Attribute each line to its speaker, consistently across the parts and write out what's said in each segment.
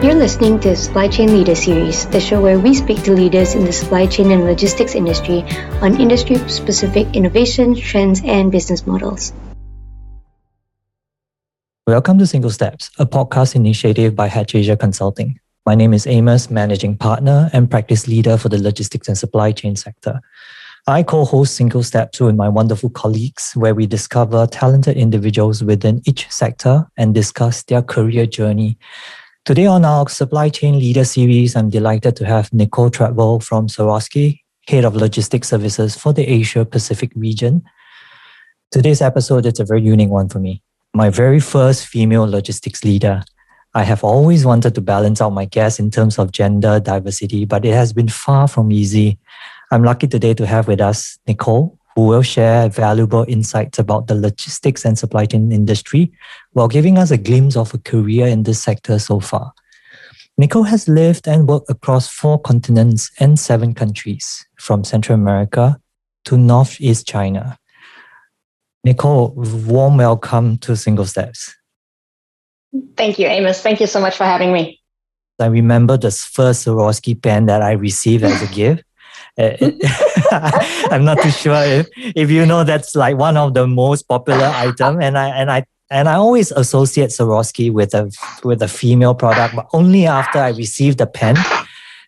Speaker 1: You're listening to the Supply Chain Leader Series, the show where we speak to leaders in the supply chain and logistics industry on industry specific innovations, trends, and business models.
Speaker 2: Welcome to Single Steps, a podcast initiative by Hatch Asia Consulting. My name is Amos, managing partner and practice leader for the logistics and supply chain sector. I co host Single Steps with my wonderful colleagues, where we discover talented individuals within each sector and discuss their career journey. Today on our Supply Chain Leader series, I'm delighted to have Nicole Treadwell from Swarovski, Head of Logistics Services for the Asia Pacific region. Today's episode is a very unique one for me. My very first female logistics leader. I have always wanted to balance out my guests in terms of gender diversity, but it has been far from easy. I'm lucky today to have with us Nicole, who will share valuable insights about the logistics and supply chain industry while giving us a glimpse of a career in this sector so far. Nicole has lived and worked across four continents and seven countries, from Central America to Northeast China. Nicole, warm welcome to Single Steps.
Speaker 3: Thank you, Amos. Thank you so much for having me.
Speaker 2: I remember the first Swarovski pen that I received as a gift. Uh, I'm not too sure if, if you know that's like one of the most popular item, and I and I and I always associate Swarovski with a with a female product, but only after I received the pen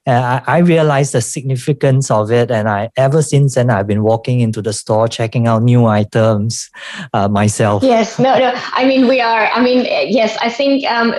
Speaker 2: and I, I realized the significance of it. And I ever since then I've been walking into the store checking out new items uh, myself.
Speaker 3: Yes, no, no. I mean, we are. I mean, yes, I think um,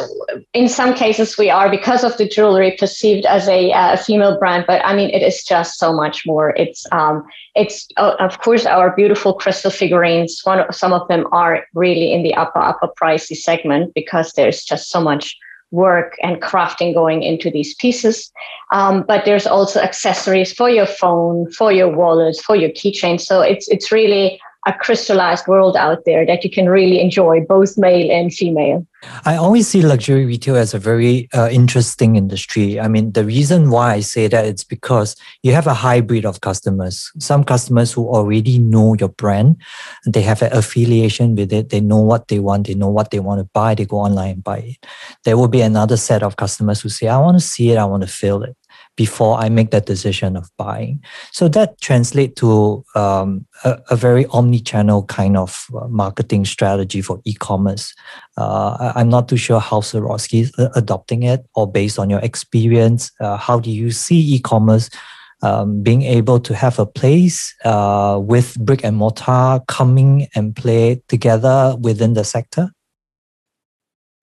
Speaker 3: in some cases we are because of the jewelry perceived as a, uh, female brand. But I mean, it is just so much more. It's um, it's uh, of course our beautiful crystal figurines. One, some of them are really in the upper upper pricey segment because there's just so much work and crafting going into these pieces. Um, but there's also accessories for your phone, for your wallet, for your keychain. So it's it's really a crystallized world out there that you can really enjoy, both male and female.
Speaker 2: I always see luxury retail as a very uh, interesting industry. I mean, the reason why I say that it's because you have a hybrid of customers. Some customers who already know your brand, they have an affiliation with it. They know what they want. They know what they want to buy. They go online and buy it. There will be another set of customers who say, I want to see it. I want to feel it before I make that decision of buying. So that translates to um, a, a, very omni-channel kind of uh, marketing strategy for e-commerce. Uh, I, am not too sure how Swarovski is uh, adopting it, or based on your experience, uh, how do you see e-commerce um, being able to have a place uh, with brick and mortar coming and play together within the sector?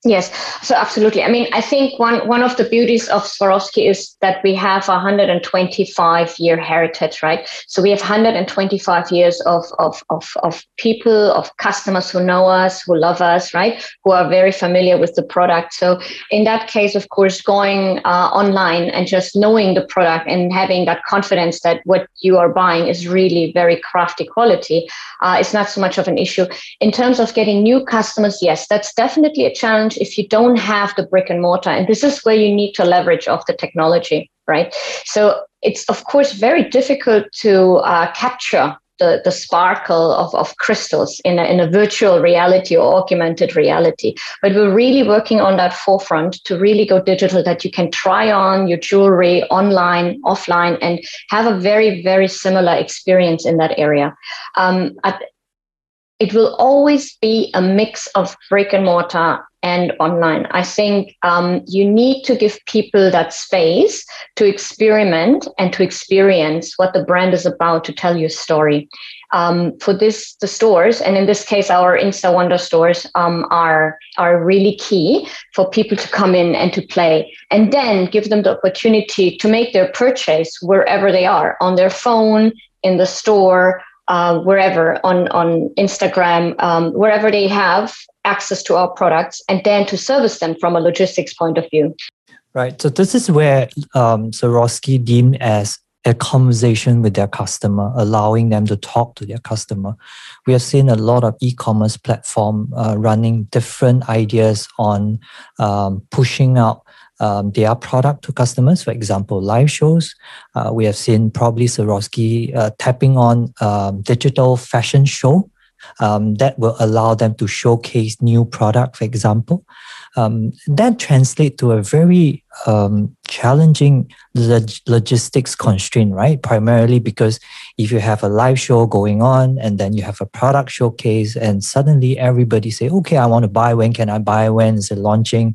Speaker 3: Yes, so absolutely. I mean, I think one one of the beauties of Swarovski is that we have a 125 year heritage, right? So we have 125 years of, of of of people, of customers who know us, who love us, right? Who are very familiar with the product. So in that case, of course, going uh, online and just knowing the product and having that confidence that what you are buying is really very crafty quality uh, is not so much of an issue. In terms of getting new customers, yes, that's definitely a challenge if you don't have the brick and mortar. And this is where you need to leverage off the technology, right? So it's, of course, very difficult to uh, capture the, the sparkle of, of crystals in a, in a virtual reality or augmented reality. But we're really working on that forefront to really go digital that you can try on your jewelry online, offline, and have a very, very similar experience in that area. Um, at, it will always be a mix of brick and mortar and online. I think um, you need to give people that space to experiment and to experience what the brand is about to tell you a story. Um, for this, the stores, and in this case, our Insta Wonder stores um, are are really key for people to come in and to play, and then give them the opportunity to make their purchase wherever they are on their phone, in the store, uh, wherever on on Instagram, um, wherever they have access to our products, and then to service them from a logistics point of view.
Speaker 2: Right. So this is where um, deemed as a conversation with their customer, allowing them to talk to their customer. We have seen a lot of e-commerce platform uh, running different ideas on um, pushing out um, their product to customers. For example, live shows. Uh, we have seen probably Swarovski uh, tapping on um, digital fashion show um, that will allow them to showcase new product, for example. um, that translates to a very um, challenging log- logistics constraint, right? Primarily because if you have a live show going on and then you have a product showcase, and suddenly everybody say, "Okay, I want to buy. When can I buy? When is it launching?"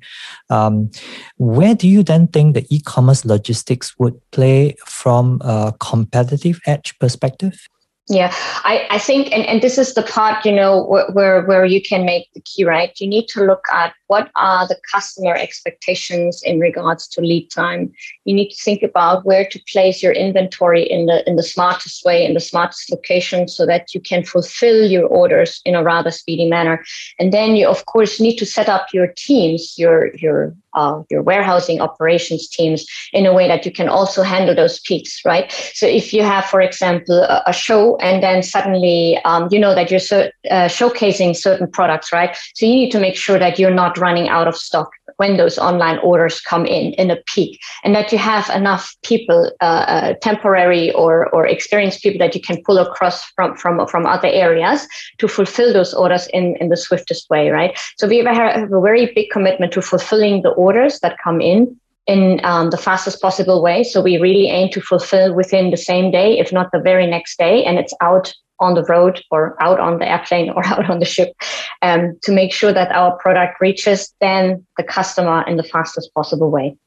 Speaker 2: Um, where do you then think the e-commerce logistics would play from a competitive edge perspective?
Speaker 3: Yeah, I, I think, and, and this is the part, you know, where, where, you can make the key, right? You need to look at what are the customer expectations in regards to lead time. You need to think about where to place your inventory in the in the smartest way, in the smartest location, so that you can fulfill your orders in a rather speedy manner. And then you, of course, need to set up your teams, your your uh, your warehousing operations teams in a way that you can also handle those peaks, right? So if you have, for example, a, a show and then suddenly um, you know that you're so, uh, showcasing certain products, right? So you need to make sure that you're not running out of stock when those online orders come in in a peak and that you have enough people uh, uh, temporary or, or experienced people that you can pull across from, from, from other areas to fulfill those orders in, in the swiftest way right so we have a very big commitment to fulfilling the orders that come in in um, the fastest possible way. So we really aim to fulfill within the same day, if not the very next day, and it's out on the road or out on the airplane or out on the ship um, to make sure that our product reaches then the customer in the fastest possible way.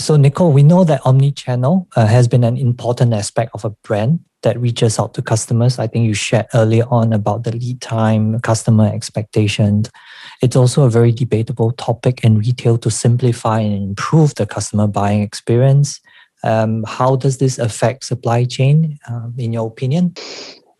Speaker 2: So, Nicole, we know that omni-channel uh, has been an important aspect of a brand that reaches out to customers. I think you shared earlier on about the lead time, customer expectations. It's also a very debatable topic in retail to simplify and improve the customer buying experience. Um, how does this affect supply chain, uh, in your opinion?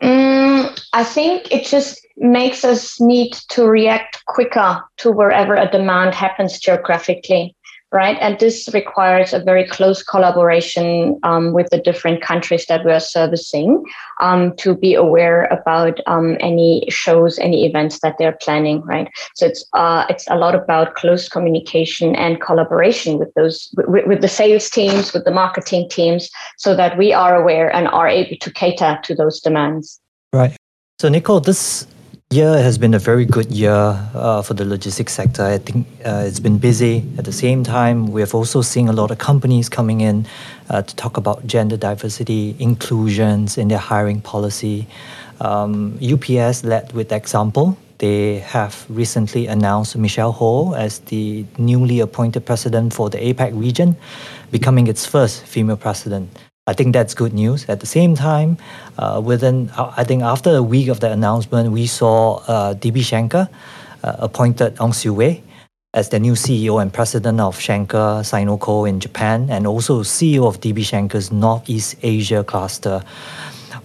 Speaker 3: Mm, I think it just makes us need to react quicker to wherever a demand happens geographically right? And this requires a very close collaboration um, with the different countries that we are servicing um, to be aware about um, any shows, any events that they're planning, right? So it's uh, it's a lot about close communication and collaboration with those with, with the sales teams, with the marketing teams, so that we are aware and are able to cater to those demands.
Speaker 2: Right. So, Nicole, this year has been a very good year uh, for the logistics sector. I think uh, it's been busy. At the same time, we have also seen a lot of companies coming in uh, to talk about gender diversity, inclusions in their hiring policy. Um, UPS led with example. They have recently announced Michelle Ho as the newly appointed president for the APAC region, becoming its first female president. I think that's good news. At the same time, uh, within I think after a week of the announcement, we saw uh, DB Schenker uh, appointed Ong Siu Wei as the new CEO and president of Schenker Seino Co in Japan, and also CEO of DB Schenker's Northeast Asia cluster.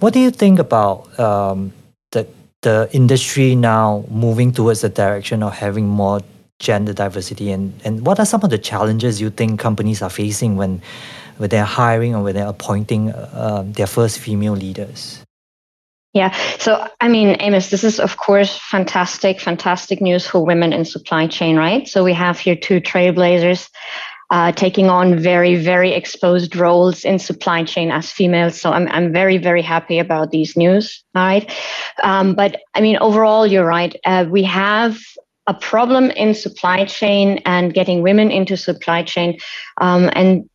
Speaker 2: What do you think about um, the the industry now moving towards the direction of having more gender diversity, and and what are some of the challenges you think companies are facing when when they're hiring or when they're appointing uh, their first female leaders?
Speaker 3: Yeah. So, I mean, Amos, this is, of course, fantastic, fantastic news for women in supply chain, right? So, we have here two trailblazers uh, taking on very, very exposed roles in supply chain as females. So, I'm, I'm very, very happy about these news, right? Um, but, I mean, overall, you're right. Uh, we have a problem in supply chain and getting women into supply chain. Um, and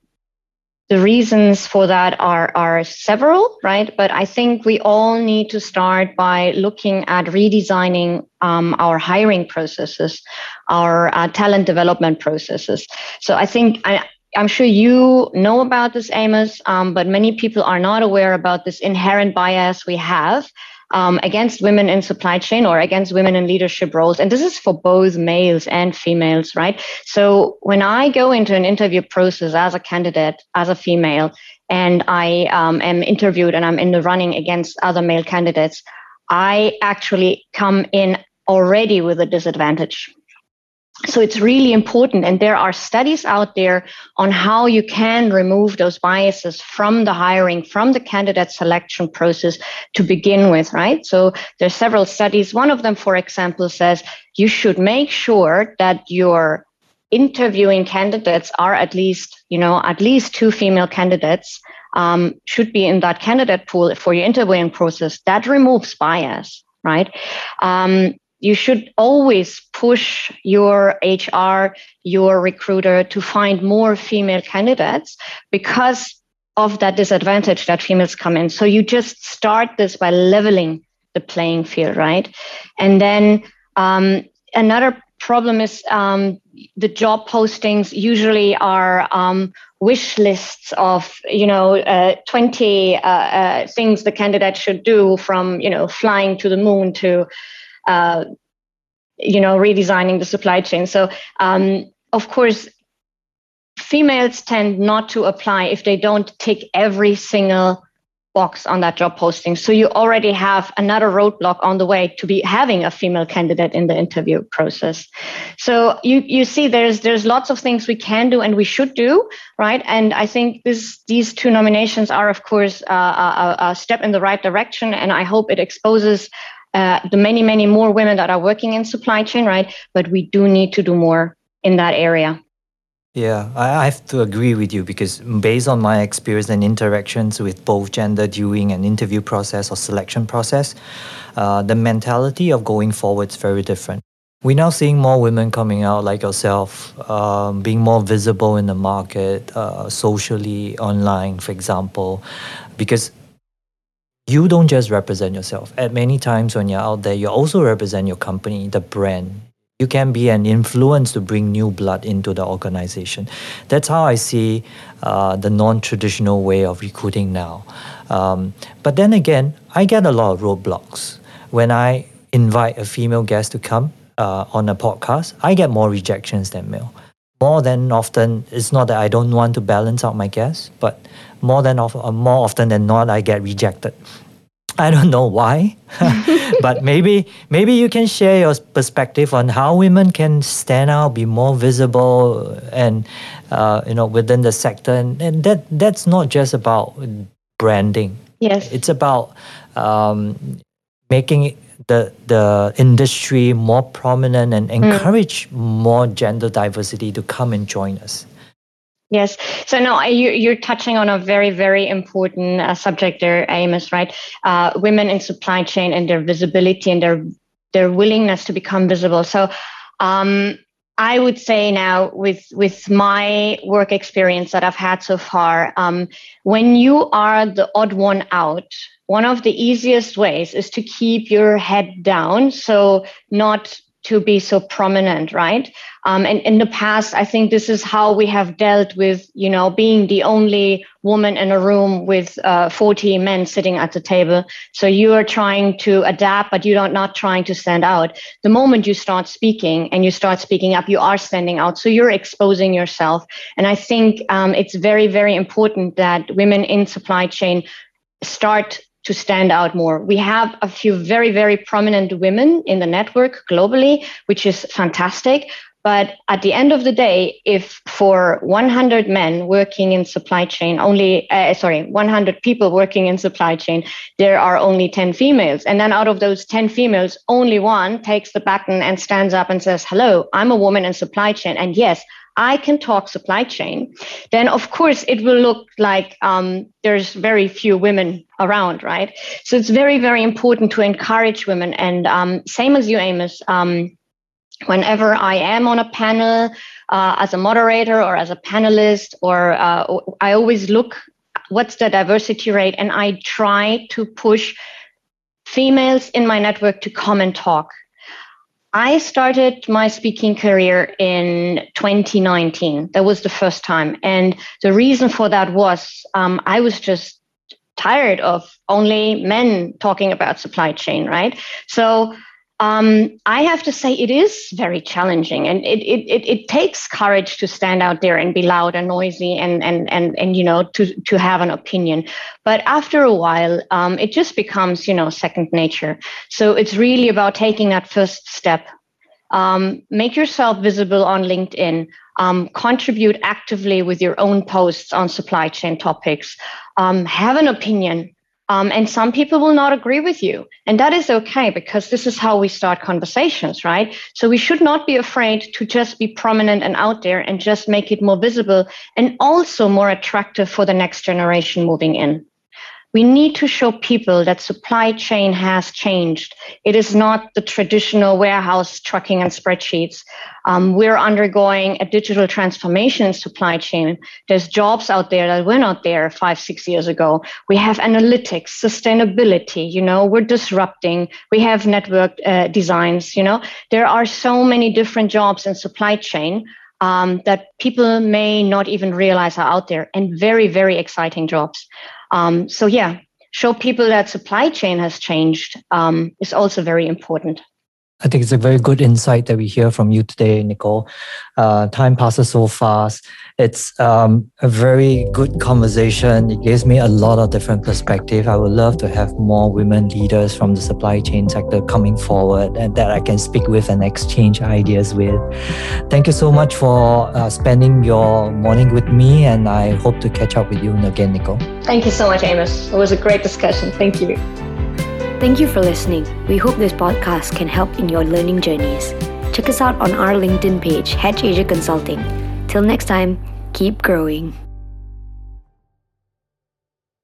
Speaker 3: the reasons for that are, are several, right? But I think we all need to start by looking at redesigning um, our hiring processes, our uh, talent development processes. So I think I, I'm sure you know about this, Amos, um, but many people are not aware about this inherent bias we have um, against women in supply chain or against women in leadership roles. And this is for both males and females, right? So when I go into an interview process as a candidate, as a female, and I um, am interviewed and I'm in the running against other male candidates, I actually come in already with a disadvantage so it's really important and there are studies out there on how you can remove those biases from the hiring from the candidate selection process to begin with right? So there's several studies. One of them for example says you should make sure that your interviewing candidates are at least you know at least two female candidates um, should be in that candidate pool for your interviewing process. That removes bias right? Um, you should always push your hr your recruiter to find more female candidates because of that disadvantage that females come in. So you just start this by leveling the playing field right? And then um, another problem is um, the job postings usually are um, wish lists of you know uh, 20 uh, uh, things the candidate should do from you know flying to the moon to uh, you know redesigning the supply chain so um, of course females tend not to apply if they don't tick every single box on that job posting. So you already have another roadblock on the way to be having a female candidate in the interview process. So you you see there's there's lots of things we can do and we should do, right? And I think this these two nominations are of course uh, a, a, step in the right direction, and I hope it exposes. Uh, the many, many more women that are working in supply chain, right? But we do need to do more in that area.
Speaker 2: Yeah, I have to agree with you because based on my experience and interactions with both gender during an interview process or selection process, uh, the mentality of going forward is very different. We're now seeing more women coming out like yourself, um, being more visible in the market, uh, socially, online, for example, because you don't just represent yourself. At many times when you're out there, you also represent your company, the brand, you can be an influence to bring new blood into the organization. That's how I see uh, the non traditional way of recruiting now. Um, but then again, I get a lot of roadblocks. When I invite a female guest to come uh, on a podcast, I get more rejections than male. More than often, it's not that I don't want to balance out my guests, but more than of, uh, more often than not, I get rejected. I don't know why, but maybe maybe you can share your perspective on how women can stand out, be more visible, and uh, you know within the sector, and, and that that's not just about branding.
Speaker 3: Yes,
Speaker 2: it's about um, making the the industry more prominent and mm. encourage mm. more gender diversity to come and join us.
Speaker 3: Yes. So no, you, are touching on a very, very important uh, subject there, Amos. Right? Uh, women in supply chain and their visibility and their their willingness to become visible. So. Um, I would say now, with with my work experience that I've had so far, um, when you are the odd one out, one of the easiest ways is to keep your head down, so not to be so prominent, right? Um, and in the past, I think this is how we have dealt with, you know, being the only woman in a room with uh, 40 men sitting at the table. So you are trying to adapt, but you're not trying to stand out. The moment you start speaking and you start speaking up, you are standing out. So you're exposing yourself. And I think um, it's very, very important that women in supply chain start to stand out more. We have a few very, very prominent women in the network globally, which is fantastic. But at the end of the day, if for 100 men working in supply chain, only, uh, sorry, 100 people working in supply chain, there are only 10 females. And then out of those 10 females, only one takes the baton and stands up and says, hello, I'm a woman in supply chain. And yes, I can talk supply chain, then of course it will look like um, there's very few women around, right? So it's very, very important to encourage women. And um, same as you, Amos, um, whenever I am on a panel uh, as a moderator or as a panelist, or uh, I always look what's the diversity rate and I try to push females in my network to come and talk I started my speaking career in 2019. That was the first time. And the reason for that was um, I was just tired of only men talking about supply chain, right? So um, I have to say it is very challenging, and it, it it takes courage to stand out there and be loud and noisy and and and and you know to to have an opinion. But after a while, um, it just becomes you know second nature. So it's really about taking that first step. Um, make yourself visible on LinkedIn. Um, contribute actively with your own posts on supply chain topics. Um, have an opinion um, and some people will not agree with you. And that is okay because this is how we start conversations, right? So we should not be afraid to just be prominent and out there and just make it more visible and also more attractive for the next generation moving in. We need to show people that supply chain has changed. It is not the traditional warehouse trucking and spreadsheets. Um, we're undergoing a digital transformation in supply chain. There's jobs out there that were not there five, six years ago. We have analytics, sustainability, you know, we're disrupting. We have network uh, designs, you know. There are so many different jobs in supply chain um, that people may not even realize are out there and very, very exciting jobs. Um, so yeah, show people that supply chain has changed um, is also very important.
Speaker 2: I think it's a very good insight that we hear from you today, Nicole. Uh, time passes so fast. It's um, a very good conversation. It gives me a lot of different perspective. I would love to have more women leaders from the supply chain sector coming forward and that I can speak with and exchange ideas with. Thank you so much for uh, spending your morning with me, and I hope to catch up with you again, Nicole.
Speaker 3: Thank you so much, Amos. It was a great discussion. Thank you.
Speaker 1: Thank you for listening. We hope this podcast can help in your learning journeys. Check us out on our LinkedIn page, Hatch Asia Consulting. Till next time, keep growing.